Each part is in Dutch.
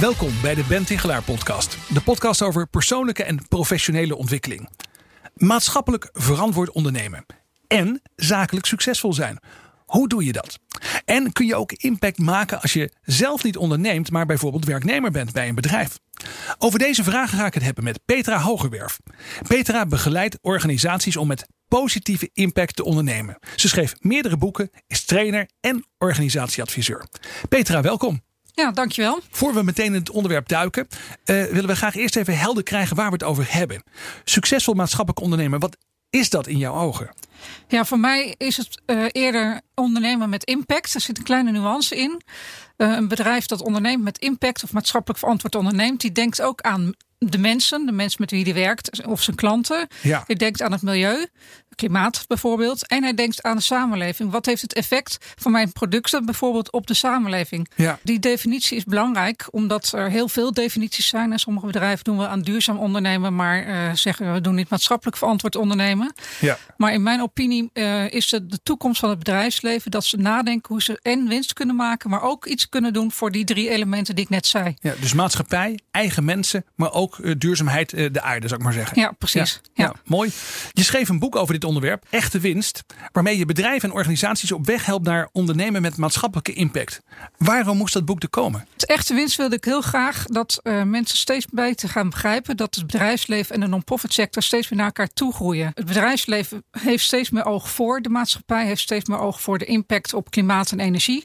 Welkom bij de Ben Tigelaar podcast. De podcast over persoonlijke en professionele ontwikkeling. Maatschappelijk verantwoord ondernemen. En zakelijk succesvol zijn. Hoe doe je dat? En kun je ook impact maken als je zelf niet onderneemt, maar bijvoorbeeld werknemer bent bij een bedrijf? Over deze vragen ga ik het hebben met Petra Hogerwerf. Petra begeleidt organisaties om met positieve impact te ondernemen. Ze schreef meerdere boeken, is trainer en organisatieadviseur. Petra, welkom. Ja, dankjewel. Voor we meteen in het onderwerp duiken, uh, willen we graag eerst even helder krijgen waar we het over hebben. Succesvol maatschappelijk ondernemen, wat is dat in jouw ogen? Ja, voor mij is het uh, eerder ondernemen met impact. Er zit een kleine nuance in. Uh, een bedrijf dat onderneemt met impact of maatschappelijk verantwoord onderneemt, die denkt ook aan de mensen, de mensen met wie hij werkt, of zijn klanten. Ja. Hij denkt aan het milieu, klimaat bijvoorbeeld. En hij denkt aan de samenleving. Wat heeft het effect van mijn producten bijvoorbeeld op de samenleving? Ja. Die definitie is belangrijk, omdat er heel veel definities zijn. En sommige bedrijven doen we aan duurzaam ondernemen, maar uh, zeggen we doen niet maatschappelijk verantwoord ondernemen. Ja. Maar in mijn opinie uh, is het de toekomst van het bedrijfsleven dat ze nadenken hoe ze en winst kunnen maken, maar ook iets kunnen doen voor die drie elementen die ik net zei. Ja, dus maatschappij, eigen mensen, maar ook uh, duurzaamheid, de aarde, zou ik maar zeggen. Ja, precies. Ja, ja. mooi. Je schreef een boek over dit onderwerp, Echte Winst, waarmee je bedrijven en organisaties op weg helpt naar ondernemen met maatschappelijke impact. Waarom moest dat boek er komen? Het Echte Winst wilde ik heel graag dat mensen steeds beter gaan begrijpen dat het bedrijfsleven en de non-profit sector steeds meer naar elkaar toe groeien. Het bedrijfsleven heeft steeds meer oog voor de maatschappij, heeft steeds meer oog voor de impact op klimaat en energie.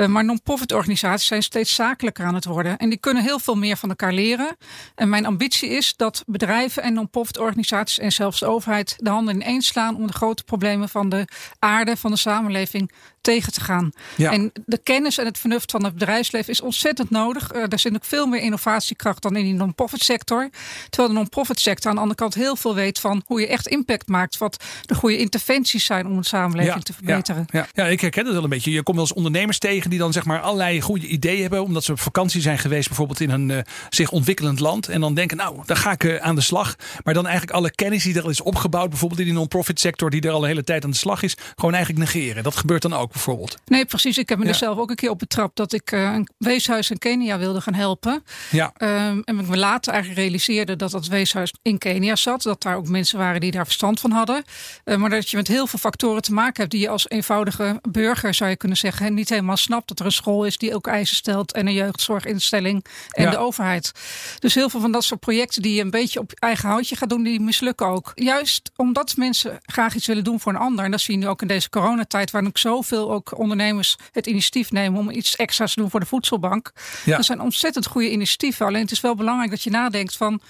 Uh, maar non-profit organisaties zijn steeds zakelijker aan het worden. En die kunnen heel veel meer van elkaar leren. En mijn ambitie is dat bedrijven en non-profit organisaties en zelfs de overheid de handen ineens slaan om de grote problemen van de aarde, van de samenleving tegen te gaan. Ja. En de kennis en het vernuft van het bedrijfsleven is ontzettend nodig. Uh, er zit ook veel meer innovatiekracht dan in die non-profit sector. Terwijl de non-profit sector aan de andere kant heel veel weet van hoe je echt impact maakt. Wat de goede interventies zijn om de samenleving ja, te verbeteren. Ja, ja. ja, ik herken het wel een beetje. Je komt wel eens ondernemers tegen die dan zeg maar allerlei goede ideeën hebben. Omdat ze op vakantie zijn geweest bijvoorbeeld in een uh, zich ontwikkelend land. En dan denken nou, daar ga ik uh, aan de slag. Maar dan eigenlijk alle kennis die er al is opgebouwd. Bijvoorbeeld in die non-profit sector die er al een hele tijd aan de slag is. Gewoon eigenlijk negeren. Dat gebeurt dan ook bijvoorbeeld. Nee, precies. Ik heb me ja. er zelf ook een keer op betrapt dat ik uh, een weeshuis in Kenia wilde gaan helpen. Ja. Um, en ik me later eigenlijk realiseerde dat dat weeshuis in Kenia zat. Dat daar ook mensen waren die daar verstand van hadden. Maar dat je met heel veel factoren te maken hebt die je als eenvoudige burger, zou je kunnen zeggen, niet helemaal snapt. Dat er een school is die ook eisen stelt en een jeugdzorginstelling en Ja. de overheid. Dus heel veel van dat soort projecten die je een beetje op eigen houtje gaat doen, die mislukken ook. Juist omdat mensen graag iets willen doen voor een ander. En dat zie je nu ook in deze coronatijd, waar ook zoveel ook ondernemers het initiatief nemen om iets extra's te doen voor de voedselbank. Ja. Dat zijn ontzettend goede initiatieven. Alleen het is wel belangrijk dat je nadenkt van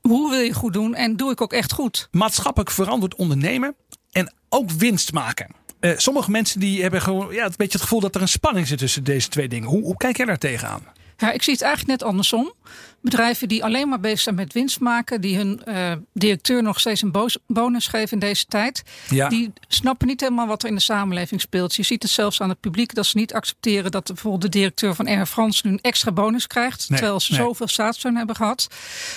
hoe wil je goed doen en doe ik ook echt goed. Maatschappelijk verantwoord ondernemen en ook winst maken. Uh, sommige mensen die hebben gewoon ja, een beetje het gevoel dat er een spanning zit tussen deze twee dingen. Hoe, hoe kijk jij daar tegenaan? Ja, ik zie het eigenlijk net andersom. Bedrijven die alleen maar bezig zijn met winst maken, die hun uh, directeur nog steeds een bonus geven in deze tijd, Ja. die snappen niet helemaal wat er in de samenleving speelt. Je ziet het zelfs aan het publiek dat ze niet accepteren dat bijvoorbeeld de directeur van Air France nu een extra bonus krijgt, Nee, terwijl ze nee. zoveel staatssteun hebben gehad.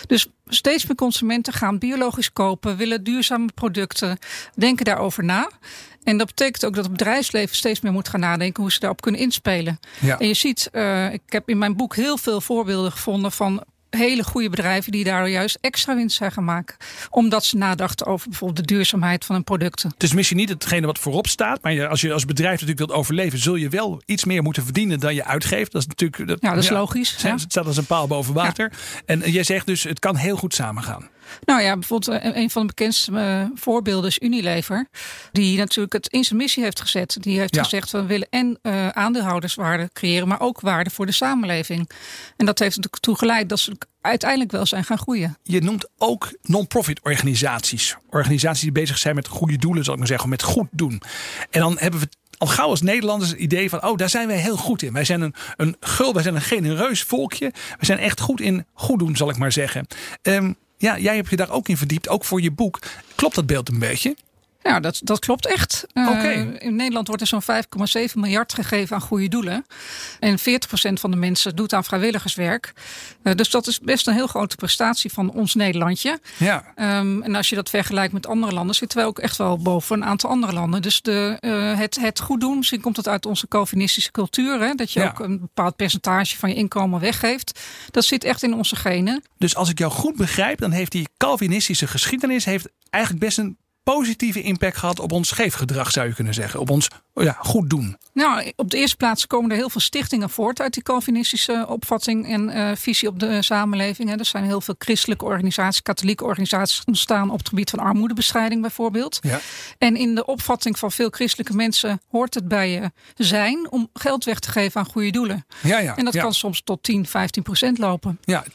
Dus steeds meer consumenten gaan biologisch kopen, willen duurzame producten, denken daarover na. En dat betekent ook dat het bedrijfsleven steeds meer moet gaan nadenken hoe ze daarop kunnen inspelen. Ja. En je ziet, uh, ik heb in mijn boek heel veel voorbeelden gevonden van hele goede bedrijven die daar juist extra winst zijn gaan maken. Omdat ze nadachten over bijvoorbeeld de duurzaamheid van hun producten. Het is misschien niet hetgene wat voorop staat. Maar als je als bedrijf natuurlijk wilt overleven, zul je wel iets meer moeten verdienen dan je uitgeeft. Dat is natuurlijk. Dat, Ja, dat is logisch, ja. Het staat als een paal boven water. En jij zegt dus, het kan heel goed samengaan. Nou ja, bijvoorbeeld eh, een van de bekendste uh, voorbeelden is Unilever. Die natuurlijk het in zijn missie heeft gezet. Die heeft Ja. gezegd, we willen en uh, aandeelhouderswaarde creëren, maar ook waarde voor de samenleving. En dat heeft natuurlijk toe geleid dat ze uiteindelijk wel zijn gaan groeien. Je noemt ook non-profit organisaties. Organisaties die bezig zijn met goede doelen, zal ik maar zeggen, met goed doen. En dan hebben we al gauw als Nederlanders het idee van, oh, daar zijn wij heel goed in. Wij zijn een, een gul, wij zijn een genereus volkje. We zijn echt goed in goed doen, zal ik maar zeggen. Um, ja, jij hebt je daar ook in verdiept, ook voor je boek. Klopt dat beeld een beetje? Ja, dat, dat klopt echt. Uh, in Nederland wordt er zo'n 5,7 miljard gegeven aan goede doelen. En 40% van de mensen doet aan vrijwilligerswerk. Uh, dus dat is best een heel grote prestatie van ons Nederlandje. Ja. Um, en als je dat vergelijkt met andere landen, zitten wij ook echt wel boven een aantal andere landen. Dus de, uh, het, het goed doen, misschien komt het uit onze Calvinistische cultuur. Hè, dat je Ja. ook een bepaald percentage van je inkomen weggeeft. Dat zit echt in onze genen. Dus als ik jou goed begrijp, dan heeft die Calvinistische geschiedenis heeft eigenlijk best een positieve impact gehad op ons geefgedrag, zou je kunnen zeggen. Op ons oh ja, goed doen. Nou, op de eerste plaats komen er heel veel stichtingen voort uit die Calvinistische opvatting en uh, visie op de samenleving. Hè. Er zijn heel veel christelijke organisaties, katholieke organisaties ontstaan op het gebied van armoedebestrijding bijvoorbeeld. Ja. En in de opvatting van veel christelijke mensen hoort het bij je zijn om geld weg te geven aan goede doelen. Ja, ja, En dat ja. kan soms tot 10, 15 procent lopen. Ja, 10%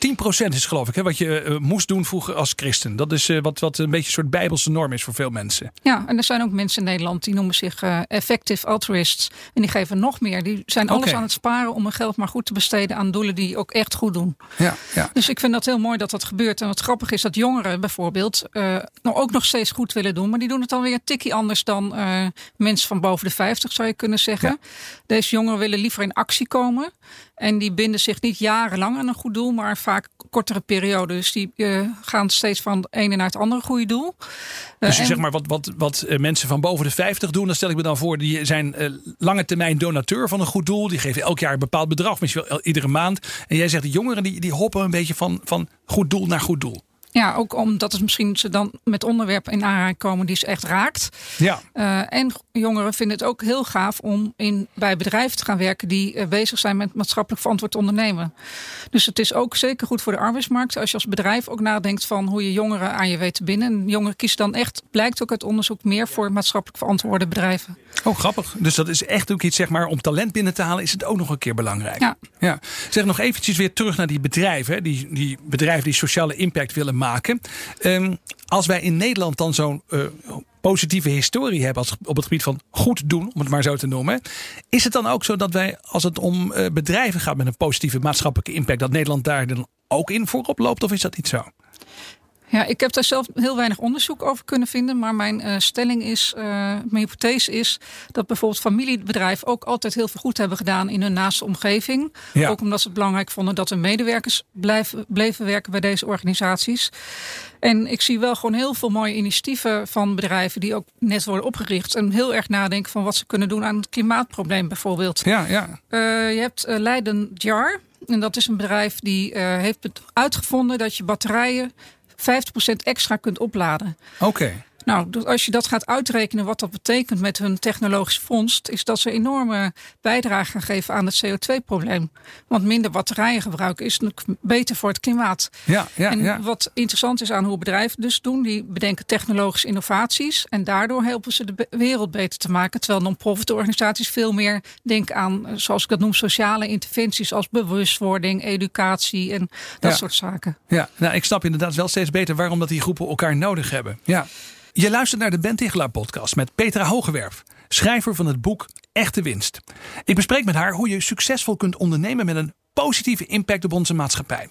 is geloof ik hè, wat je uh, moest doen vroeger als christen. Dat is wat, wat een beetje een soort bijbelse norm is voor veel mensen. Ja, en er zijn ook mensen in Nederland die noemen zich uh, effective altruists. En die geven nog meer. Die zijn alles aan het sparen om hun geld maar goed te besteden aan doelen die ook echt goed doen. Ja, ja. Dus ik vind dat heel mooi dat dat gebeurt. En wat grappig is dat jongeren bijvoorbeeld uh, nou ook nog steeds goed willen doen. Maar die doen het dan weer een tikkie anders dan uh, mensen van boven de 50 zou je kunnen zeggen. Ja. Deze jongeren willen liever in actie komen. En die binden zich niet jarenlang aan een goed doel, maar vaak kortere perioden. Dus die uh, gaan steeds van het ene naar het andere goede doel. Uh, dus en... zeg maar wat, wat, wat uh, mensen van boven de 50 doen, dan stel ik me dan voor, die zijn lange termijn donateur van een goed doel. Die geven elk jaar een bepaald bedrag, misschien wel iedere maand. En jij zegt de jongeren die, die hoppen een beetje van, van goed doel naar goed doel. Ja, ook omdat het misschien ze dan met onderwerpen in aanraking komen die ze echt raakt. Ja. Uh, en jongeren vinden het ook heel gaaf om in, bij bedrijven te gaan werken die uh, bezig zijn met maatschappelijk verantwoord ondernemen. Dus het is ook zeker goed voor de arbeidsmarkt als je als bedrijf ook nadenkt van hoe je jongeren aan je weet te binden. En jongeren kiezen dan echt, blijkt ook uit onderzoek, meer voor maatschappelijk verantwoorde bedrijven. Oh, grappig. Dus dat is echt ook iets, zeg maar, om talent binnen te halen, is het ook nog een keer belangrijk. Ja. ja. Zeg nog eventjes weer terug naar die bedrijven, die, die bedrijven die sociale impact willen maken. Um, als wij in Nederland dan zo'n uh, positieve historie hebben als, op het gebied van goed doen, om het maar zo te noemen. Is het dan ook zo dat wij, als het om uh, bedrijven gaat met een positieve maatschappelijke impact, dat Nederland daar dan ook in voorop loopt? Of is dat niet zo? Ja, ik heb daar zelf heel weinig onderzoek over kunnen vinden. Maar mijn uh, stelling is, uh, mijn hypothese is dat bijvoorbeeld familiebedrijven ook altijd heel veel goed hebben gedaan in hun naaste omgeving. Ja. Ook omdat ze het belangrijk vonden dat hun medewerkers blijven, bleven werken bij deze organisaties. En ik zie wel gewoon heel veel mooie initiatieven van bedrijven die ook net worden opgericht. En heel erg nadenken van wat ze kunnen doen aan het klimaatprobleem bijvoorbeeld. Ja, ja. Uh, je hebt Leiden Jar. En dat is een bedrijf die heeft uitgevonden dat je batterijen 50% extra kunt opladen. Oké. Nou, als je dat gaat uitrekenen wat dat betekent met hun technologische vondst, is dat ze enorme bijdrage gaan geven aan het CO2-probleem. Want minder batterijen gebruiken is beter voor het klimaat. Ja, ja, en ja. wat interessant is aan hoe bedrijven dus doen, die bedenken technologische innovaties en daardoor helpen ze de wereld beter te maken. Terwijl non-profit organisaties veel meer denken aan, zoals ik dat noem, sociale interventies als bewustwording, educatie en dat ja. soort zaken. Ja, nou, ik snap inderdaad wel steeds beter waarom dat die groepen elkaar nodig hebben. Ja. Je luistert naar de Ben Tichelaar podcast met Petra Hogewerf, schrijver van het boek Echte Winst. Ik bespreek met haar hoe je succesvol kunt ondernemen met een positieve impact op onze maatschappij.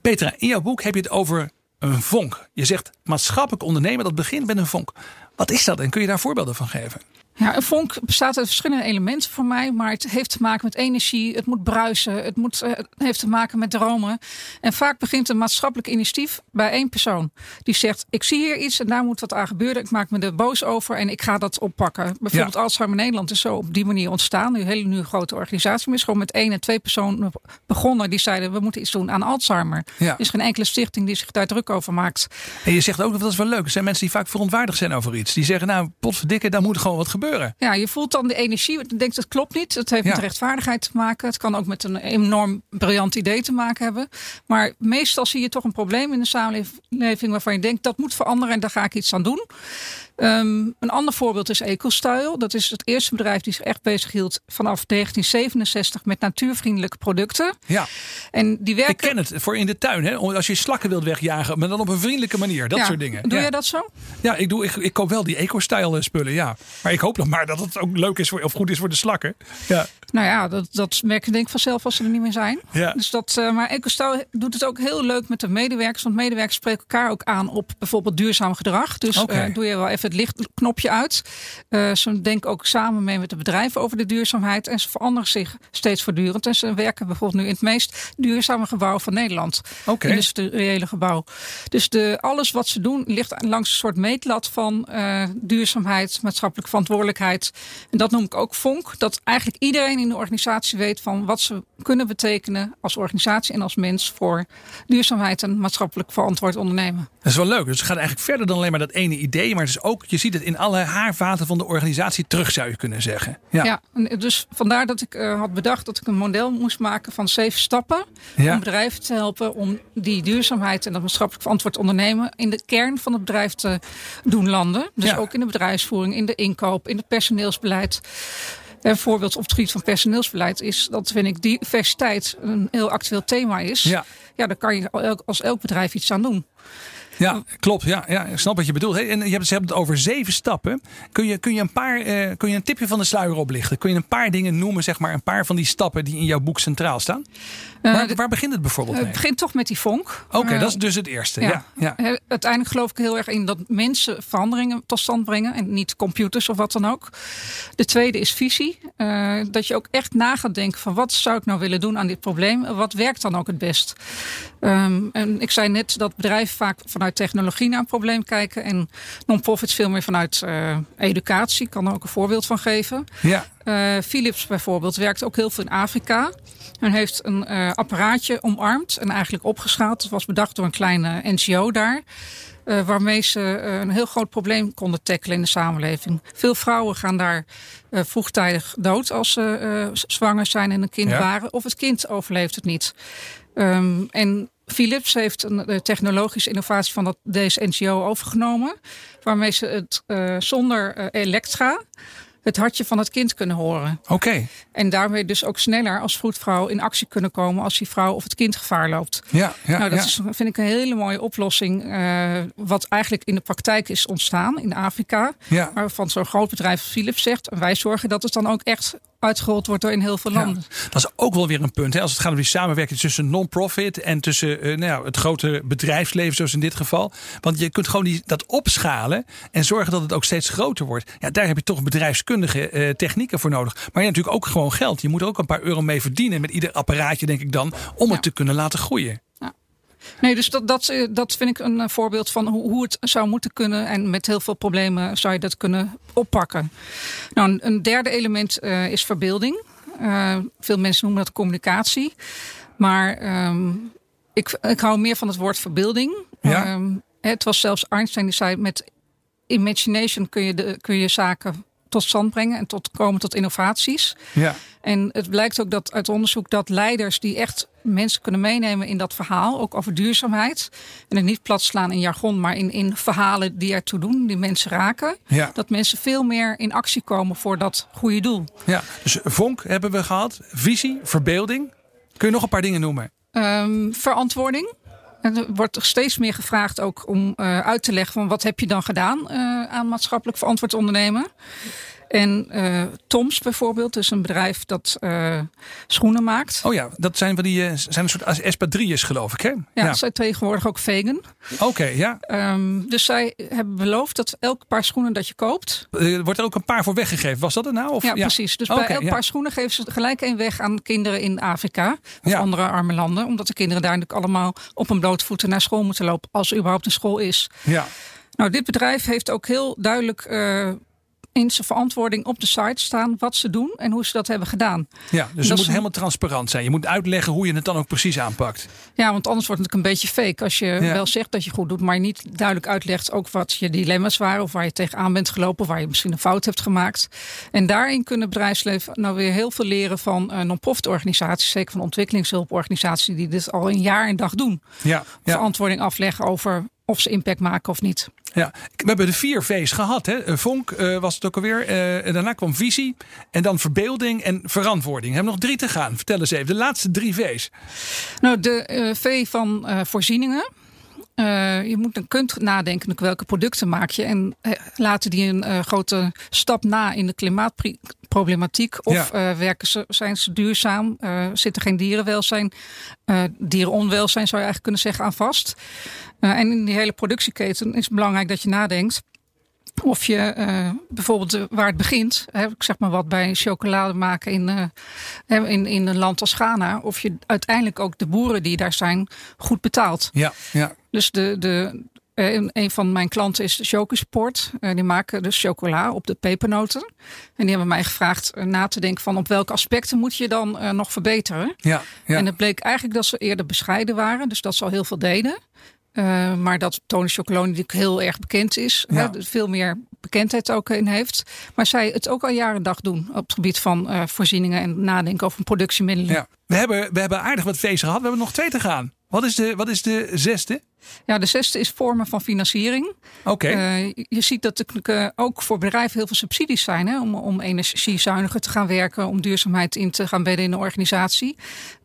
Petra, in jouw boek heb je het over een vonk. Je zegt maatschappelijk ondernemen dat begint met een vonk. Wat is dat en kun je daar voorbeelden van geven? Ja, een vonk bestaat uit verschillende elementen voor mij, maar het heeft te maken met energie, het moet bruisen, het, moet, het heeft te maken met dromen. En vaak begint een maatschappelijk initiatief bij één persoon. Die zegt, ik zie hier iets en daar moet wat aan gebeuren. Ik maak me er boos over en ik ga dat oppakken. Bijvoorbeeld ja. Alzheimer Nederland is zo op die manier ontstaan. Nu een hele nieuwe grote organisatie, maar is gewoon met één en twee personen begonnen. Die zeiden, we moeten iets doen aan Alzheimer. Ja. Er is geen enkele stichting die zich daar druk over maakt. En je zegt ook, dat is wel leuk, er zijn mensen die vaak verontwaardigd zijn over iets. Die zeggen, nou, potverdikke, daar moet gewoon wat gebeuren. Ja, je voelt dan de energie. Je denkt, dat klopt niet. Het heeft Ja. met rechtvaardigheid te maken. Het kan ook met een enorm briljant idee te maken hebben. Maar meestal zie je toch een probleem in de samenleving waarvan je denkt, dat moet veranderen en daar ga ik iets aan doen. Ehm, een ander voorbeeld is EcoStyle. Dat is het eerste bedrijf die zich echt bezig hield vanaf 1967 met natuurvriendelijke producten. Ja. En die werken... Ik ken het voor in de tuin. Hè? Als je slakken wilt wegjagen, maar dan op een vriendelijke manier. Dat soort dingen. Doe ja. jij dat zo? Ja, ik, doe, ik, ik koop wel die eco-style spullen, ja. Maar ik hoop nog maar dat het ook leuk is voor, of goed is voor de slakken. Ja. Nou ja, dat, dat merk je denk ik vanzelf als ze er niet meer zijn. Ja. Dus dat, uh, maar EcoStyle doet het ook heel leuk met de medewerkers. Want medewerkers spreken elkaar ook aan op bijvoorbeeld duurzaam gedrag. Dus uh, doe je wel even het lichtknopje uit. Uh, ze denken ook samen mee met de bedrijven over de duurzaamheid. En ze veranderen zich steeds voortdurend. En ze werken bijvoorbeeld nu in het meest duurzame gebouw van Nederland. Oké. Industriële gebouw. Dus de, alles wat ze doen ligt langs een soort meetlat van uh, duurzaamheid, maatschappelijke verantwoordelijkheid. En dat noem ik ook vonk. Dat eigenlijk iedereen in de organisatie weet van wat ze kunnen betekenen als organisatie en als mens voor duurzaamheid en maatschappelijk verantwoord ondernemen. Dat is wel leuk. Dus het gaat eigenlijk verder dan alleen maar dat ene idee. Maar het is ook, je ziet het in alle haarvaten van de organisatie terug, zou je kunnen zeggen. Ja, ja dus vandaar dat ik uh, had bedacht dat ik een model moest maken van zeven stappen. Ja. Om bedrijven te helpen om die duurzaamheid en dat maatschappelijk verantwoord ondernemen in de kern van het bedrijf te doen landen. Dus Ja. ook in de bedrijfsvoering, in de inkoop, in het personeelsbeleid. Een voorbeeld op het gebied van personeelsbeleid is dat, vind ik, diversiteit een heel actueel thema is. Ja. ja daar kan je als elk bedrijf iets aan doen. Ja, klopt. Ja, ja, ik snap wat je bedoelt. Hey, En je hebt, ze hebben het over zeven stappen. Kun je, kun, je een paar, eh, kun je een tipje van de sluier oplichten? Kun je een paar dingen noemen, zeg maar, een paar van die stappen die in jouw boek centraal staan? Eh, waar, begint het bijvoorbeeld Het begint toch met die vonk. Oké, Eh, dat is dus het eerste. Ja. Ja. Uiteindelijk geloof ik heel erg in dat mensen veranderingen tot stand brengen en niet computers of wat dan ook. De tweede is visie. Dat je ook echt na gaat denken van wat zou ik nou willen doen aan dit probleem? Wat werkt dan ook het best? Ehm, en ik zei net dat bedrijven vaak vanuit technologie naar een probleem kijken en non-profits veel meer vanuit eh, educatie. Ik kan er ook een voorbeeld van geven. ja. Eh, Philips bijvoorbeeld werkt ook heel veel in Afrika. En heeft een eh, apparaatje omarmd en eigenlijk opgeschaald. Het was bedacht door een kleine NGO daar. waarmee ze een heel groot probleem konden tackelen in de samenleving. Veel vrouwen gaan daar vroegtijdig dood als ze zwanger zijn en een kind Ja. waren. Of het kind overleeft het niet. Ehm, en Philips heeft een de technologische innovatie van dat, deze NGO overgenomen. Waarmee ze het eh, zonder eh, elektra het hartje van het kind kunnen horen. Oké. En daarmee dus ook sneller als vroedvrouw in actie kunnen komen als die vrouw of het kind gevaar loopt. Ja, ja, nou, dat ja. is, vind ik een hele mooie oplossing. eh, wat eigenlijk in de praktijk is ontstaan in Afrika. Ja. Maar van zo'n groot bedrijf als Philips zegt. En wij zorgen dat het dan ook echt uitgerold wordt door in heel veel Ja, landen. dat is ook wel weer een punt. Hè? Als het gaat om die samenwerking tussen non-profit en tussen eh, nou ja, het grote bedrijfsleven, zoals in dit geval. Want je kunt gewoon die, dat opschalen en zorgen dat het ook steeds groter wordt. Ja, daar heb je toch bedrijfskundige eh, technieken voor nodig. Maar je hebt natuurlijk ook gewoon geld. Je moet er ook een paar euro mee verdienen met ieder apparaatje, denk ik dan, om het Ja. te kunnen laten groeien. Nee, dus dat, dat, eh, dat vind ik een eh, voorbeeld van hoe, hoe het zou moeten kunnen. En met heel veel problemen zou je dat kunnen oppakken. Nou, een, een derde element eh, is verbeelding. Veel mensen noemen dat communicatie. Maar ehm, ik, ik hou meer van het woord verbeelding. Ja. Ehm, het was zelfs Einstein die zei: met imagination kun je, de, kun je zaken tot stand brengen en tot komen tot innovaties. Ja. En het blijkt ook dat uit onderzoek dat leiders die echt mensen kunnen meenemen in dat verhaal, ook over duurzaamheid. En het niet plat slaan in jargon, maar in, in verhalen die ertoe doen, die mensen raken. Ja. Dat mensen veel meer in actie komen voor dat goede doel. ja, dus vonk hebben we gehad. Visie, verbeelding. Kun je nog een paar dingen noemen? Ehm, verantwoording. Er wordt er steeds meer gevraagd ook om eh, uit te leggen van wat heb je dan gedaan eh, aan maatschappelijk verantwoord ondernemen. En eh, Toms bijvoorbeeld, dus een bedrijf dat eh, schoenen maakt. Oh ja, dat zijn, van die, eh, zijn een soort espadrilles geloof ik hè? Ja, zij tegenwoordig ook vegan. Oké, ja. Ehm, dus zij hebben beloofd dat elk paar schoenen dat je koopt. Wordt er ook een paar voor weggegeven? Was dat het nou? Of, Ja, precies. Dus bij elk ja. paar schoenen geven ze gelijk een weg aan kinderen in Afrika. Of Ja. andere arme landen. Omdat de kinderen daar natuurlijk allemaal op een blootvoeten naar school moeten lopen. Als er überhaupt een school is. Ja. Nou, dit bedrijf heeft ook heel duidelijk in zijn verantwoording op de site staan wat ze doen en hoe ze dat hebben gedaan. Ja, dus het moet helemaal transparant zijn. Je moet uitleggen hoe je het dan ook precies aanpakt. Ja, want anders wordt het een beetje fake. Als je Ja. wel zegt dat je goed doet, maar niet duidelijk uitlegt ook wat je dilemma's waren. Of waar je tegenaan bent gelopen, waar je misschien een fout hebt gemaakt. En daarin kunnen bedrijfsleven nou weer heel veel leren van eh, non-profit organisaties. Zeker van ontwikkelingshulporganisaties die dit al een jaar en dag doen. Ja, ja. Verantwoording afleggen over of ze impact maken of niet. Ja, we hebben de vier V's gehad. Hè? Eh, Vonk uh, was het ook alweer. Uh, en daarna kwam visie. En dan verbeelding en verantwoording. We hebben nog drie te gaan. Vertel eens even. De laatste drie V's. Nou, de V van voorzieningen. Uh, je moet, kunt nadenken welke producten maak je. En uh, laten die een uh, grote stap na in de klimaatproblematiek. Of werken ze, zijn ze duurzaam? zit er geen dierenwelzijn, dierenonwelzijn zou je eigenlijk kunnen zeggen aan vast. en in die hele productieketen is het belangrijk dat je nadenkt. Of je uh, bijvoorbeeld waar het begint, hè, ik zeg maar wat bij chocolade maken in, uh, in, in een land als Ghana, of je uiteindelijk ook de boeren die daar zijn goed betaalt. Ja, ja. Dus de, de, een, een van mijn klanten is Chocosport. Uh, die maken dus chocola op de pepernoten. En die hebben mij gevraagd na te denken van op welke aspecten moet je dan nog verbeteren. Ja, ja. En het bleek eigenlijk dat ze eerder bescheiden waren. Dus dat ze al heel veel deden. Maar dat Tony Chocoloni natuurlijk heel erg bekend is. Ja. Hè, veel meer bekendheid ook in heeft. Maar zij het ook al jaren dag doen op het gebied van voorzieningen en nadenken over productiemiddelen. Ja. We, hebben, we hebben aardig wat feesten gehad. We hebben nog twee te gaan. Wat is de, wat is de zesde? Ja, de zesde is vormen van financiering. Oké. Okay. Uh, je ziet dat er ook voor bedrijven heel veel subsidies zijn hè, om, om energiezuiniger te gaan werken, om duurzaamheid in te gaan bedden in de organisatie.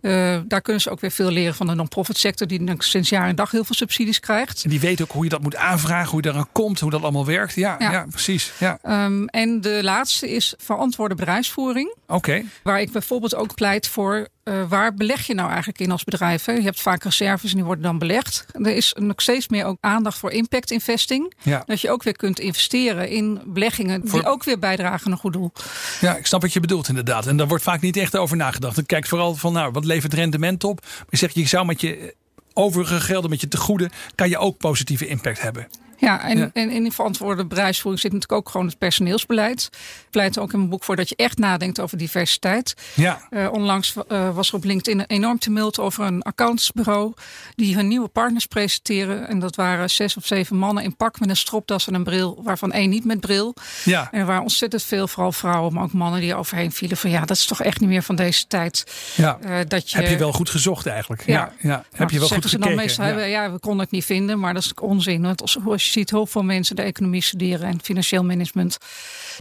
Uh, daar kunnen ze ook weer veel leren van de non-profit sector, die sinds jaar en dag heel veel subsidies krijgt. En die weet ook hoe je dat moet aanvragen, hoe je eraan komt, hoe dat allemaal werkt. Ja, ja. ja precies. Ja. Um, en de laatste is verantwoorde bedrijfsvoering. Oké. Okay. Waar ik bijvoorbeeld ook pleit voor uh, waar beleg je nou eigenlijk in als bedrijf? Hè? Je hebt vaak reserves en die worden dan belegd. Er is nog steeds meer ook aandacht voor impact investing. Ja. Dat je ook weer kunt investeren in beleggingen die ook weer bijdragen aan een goed doel. Ja, ik snap wat je bedoelt inderdaad. En daar wordt vaak niet echt over nagedacht. Dan kijkt vooral van nou, wat levert rendement op? Maar je zegt, je zou met je overige gelden, met je tegoeden, kan je ook positieve impact hebben. Ja, en, en in de verantwoorde bedrijfsvoering zit natuurlijk ook gewoon het personeelsbeleid. Ik pleit ook in mijn boek voor dat je echt nadenkt over diversiteit. Ja. Uh, onlangs uh, was er op LinkedIn een enorm tumult over een accountsbureau die hun nieuwe partners presenteren. En dat waren zes of zeven mannen in pak met een stropdas en een bril, waarvan één niet met bril. Ja. En er waren ontzettend veel, vooral vrouwen, maar ook mannen die overheen vielen van ja, dat is toch echt niet meer van deze tijd. Ja. Uh, dat je, Heb je wel goed gezocht eigenlijk? Ja. ja. ja. Heb nou, je wel goed ze gekeken? Dan meestal, ja. ja, we konden het niet vinden, maar dat is onzin. Want als, ziet heel veel mensen de economie studeren en financieel management.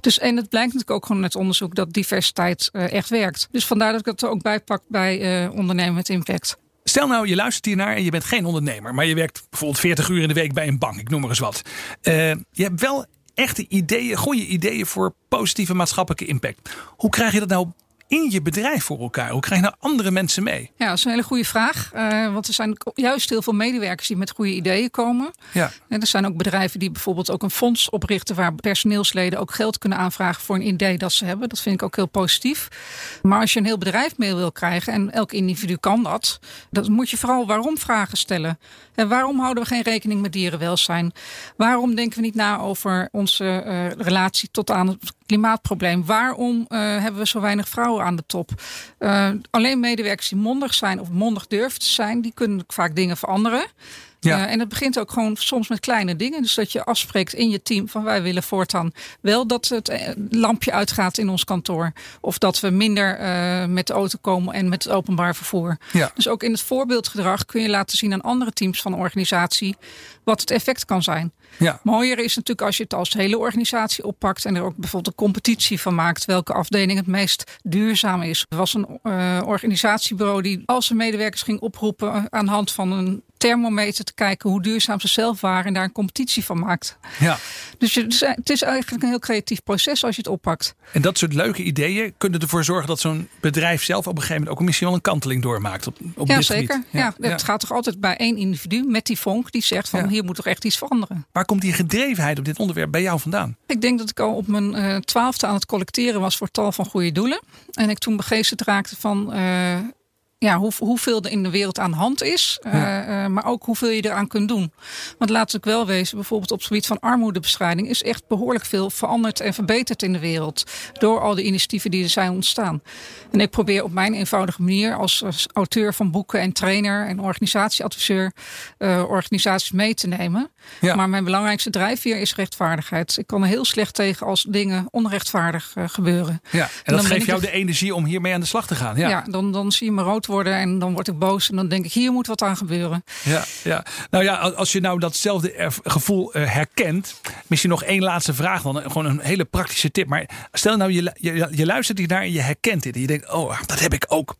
Dus en het blijkt natuurlijk ook gewoon uit onderzoek dat diversiteit uh, echt werkt. Dus vandaar dat ik het er ook bijpak bij uh, ondernemen met impact. Stel nou, je luistert hiernaar en je bent geen ondernemer, maar je werkt bijvoorbeeld 40 uur in de week bij een bank, ik noem maar eens wat. Uh, je hebt wel echte ideeën, goede ideeën voor positieve maatschappelijke impact. Hoe krijg je dat nou in je bedrijf voor elkaar? Hoe krijg je nou andere mensen mee? Ja, dat is een hele goede vraag. Uh, want er zijn juist heel veel medewerkers die met goede ideeën komen. Ja. En er zijn ook bedrijven die bijvoorbeeld ook een fonds oprichten waar personeelsleden ook geld kunnen aanvragen voor een idee dat ze hebben. Dat vind ik ook heel positief. Maar als je een heel bedrijf mee wil krijgen en elk individu kan dat, dan moet je vooral waarom vragen stellen. En waarom houden we geen rekening met dierenwelzijn? Waarom denken we niet na over onze uh, relatie tot aan het klimaatprobleem? Waarom uh, hebben we zo weinig vrouwen aan de top? Uh, alleen medewerkers die mondig zijn of mondig durven te zijn, die kunnen vaak dingen veranderen. Ja. Uh, en het begint ook gewoon soms met kleine dingen. Dus dat je afspreekt in je team van wij willen voortaan wel dat het lampje uitgaat in ons kantoor. Of dat we minder uh, met de auto komen en met het openbaar vervoer. Ja. Dus ook in het voorbeeldgedrag kun je laten zien aan andere teams van de organisatie wat het effect kan zijn. Ja. Mooier is natuurlijk als je het als hele organisatie oppakt en er ook bijvoorbeeld een competitie van maakt welke afdeling het meest duurzaam is. Er was een uh, organisatiebureau die al zijn medewerkers ging oproepen aan de hand van een thermometer te kijken hoe duurzaam ze zelf waren en daar een competitie van maakt. Ja. Dus je, het is eigenlijk een heel creatief proces als je het oppakt. En dat soort leuke ideeën kunnen ervoor zorgen dat zo'n bedrijf zelf op een gegeven moment ook misschien wel een kanteling doormaakt op, op ja, dit zeker. gebied. Ja, ja, het gaat toch altijd bij één individu met die vonk die zegt van Ja. hier moet toch echt iets veranderen. Waar komt die gedrevenheid op dit onderwerp bij jou vandaan? Ik denk dat ik al op mijn eh, twaalfde aan het collecteren was voor tal van goede doelen. En ik toen begeesterd raakte van eh, ja, hoe, hoeveel er in de wereld aan de hand is. eh, Ja. eh, maar ook hoeveel je eraan kunt doen. Want laat ik wel wezen, bijvoorbeeld op het gebied van armoedebestrijding is echt behoorlijk veel veranderd en verbeterd in de wereld. Door al die initiatieven die er zijn ontstaan. En ik probeer op mijn eenvoudige manier als, als auteur van boeken en trainer en organisatieadviseur eh, organisaties mee te nemen. Ja. Maar mijn belangrijkste drijfveer is rechtvaardigheid. Ik kan er heel slecht tegen als dingen onrechtvaardig gebeuren. Ja. En dat geeft jou de- de energie om hiermee aan de slag te gaan. Ja, Ja. dan, dan zie je me rood worden. En dan word ik boos en dan denk ik, hier moet wat aan gebeuren. Ja, ja. Nou ja, als je nou datzelfde gevoel eh, herkent. Misschien nog één laatste vraag dan. Gewoon een hele praktische tip. Maar stel nou, je, je, je luistert hiernaar en je herkent dit. En je denkt, oh, dat heb ik ook.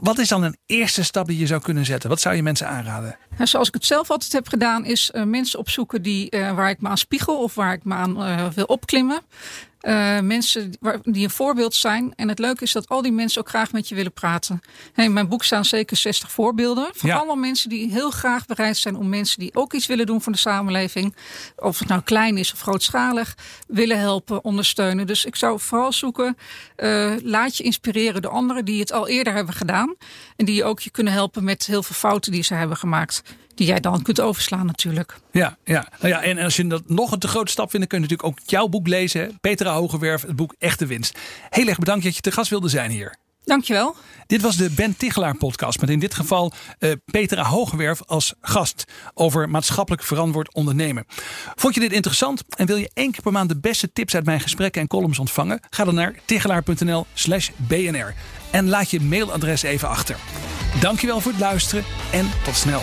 Wat is dan een eerste stap die je zou kunnen zetten? Wat zou je mensen aanraden? Nou, zoals ik het zelf altijd heb gedaan, is uh, mensen opzoeken die, uh, waar ik me aan spiegel of waar ik me aan uh, wil opklimmen. Uh, mensen die een voorbeeld zijn. En het leuke is dat al die mensen ook graag met je willen praten. in mijn boek staan zeker 60 voorbeelden. Van ja. allemaal mensen die heel graag bereid zijn om mensen die ook iets willen doen voor de samenleving. Of het nou klein is of grootschalig. Willen helpen, ondersteunen. Dus ik zou vooral zoeken. Uh, laat je inspireren door anderen die het al eerder hebben gedaan. En die ook je kunnen helpen met heel veel fouten die ze hebben gemaakt die jij dan kunt overslaan natuurlijk. Ja, ja. Nou ja en als je dat nog een te grote stap vindt, dan kun je natuurlijk ook jouw boek lezen. Petra Hogewerf, het boek Echte Winst. Heel erg bedankt dat je te gast wilde zijn hier. Dankjewel. Dit was de Ben Tichelaar podcast met in dit geval uh, Petra Hogewerf als gast over maatschappelijk verantwoord ondernemen. Vond je dit interessant en wil je één keer per maand de beste tips uit mijn gesprekken en columns ontvangen? Ga dan naar tichelaar.nl slash bnr en laat je mailadres even achter. Dankjewel voor het luisteren en tot snel.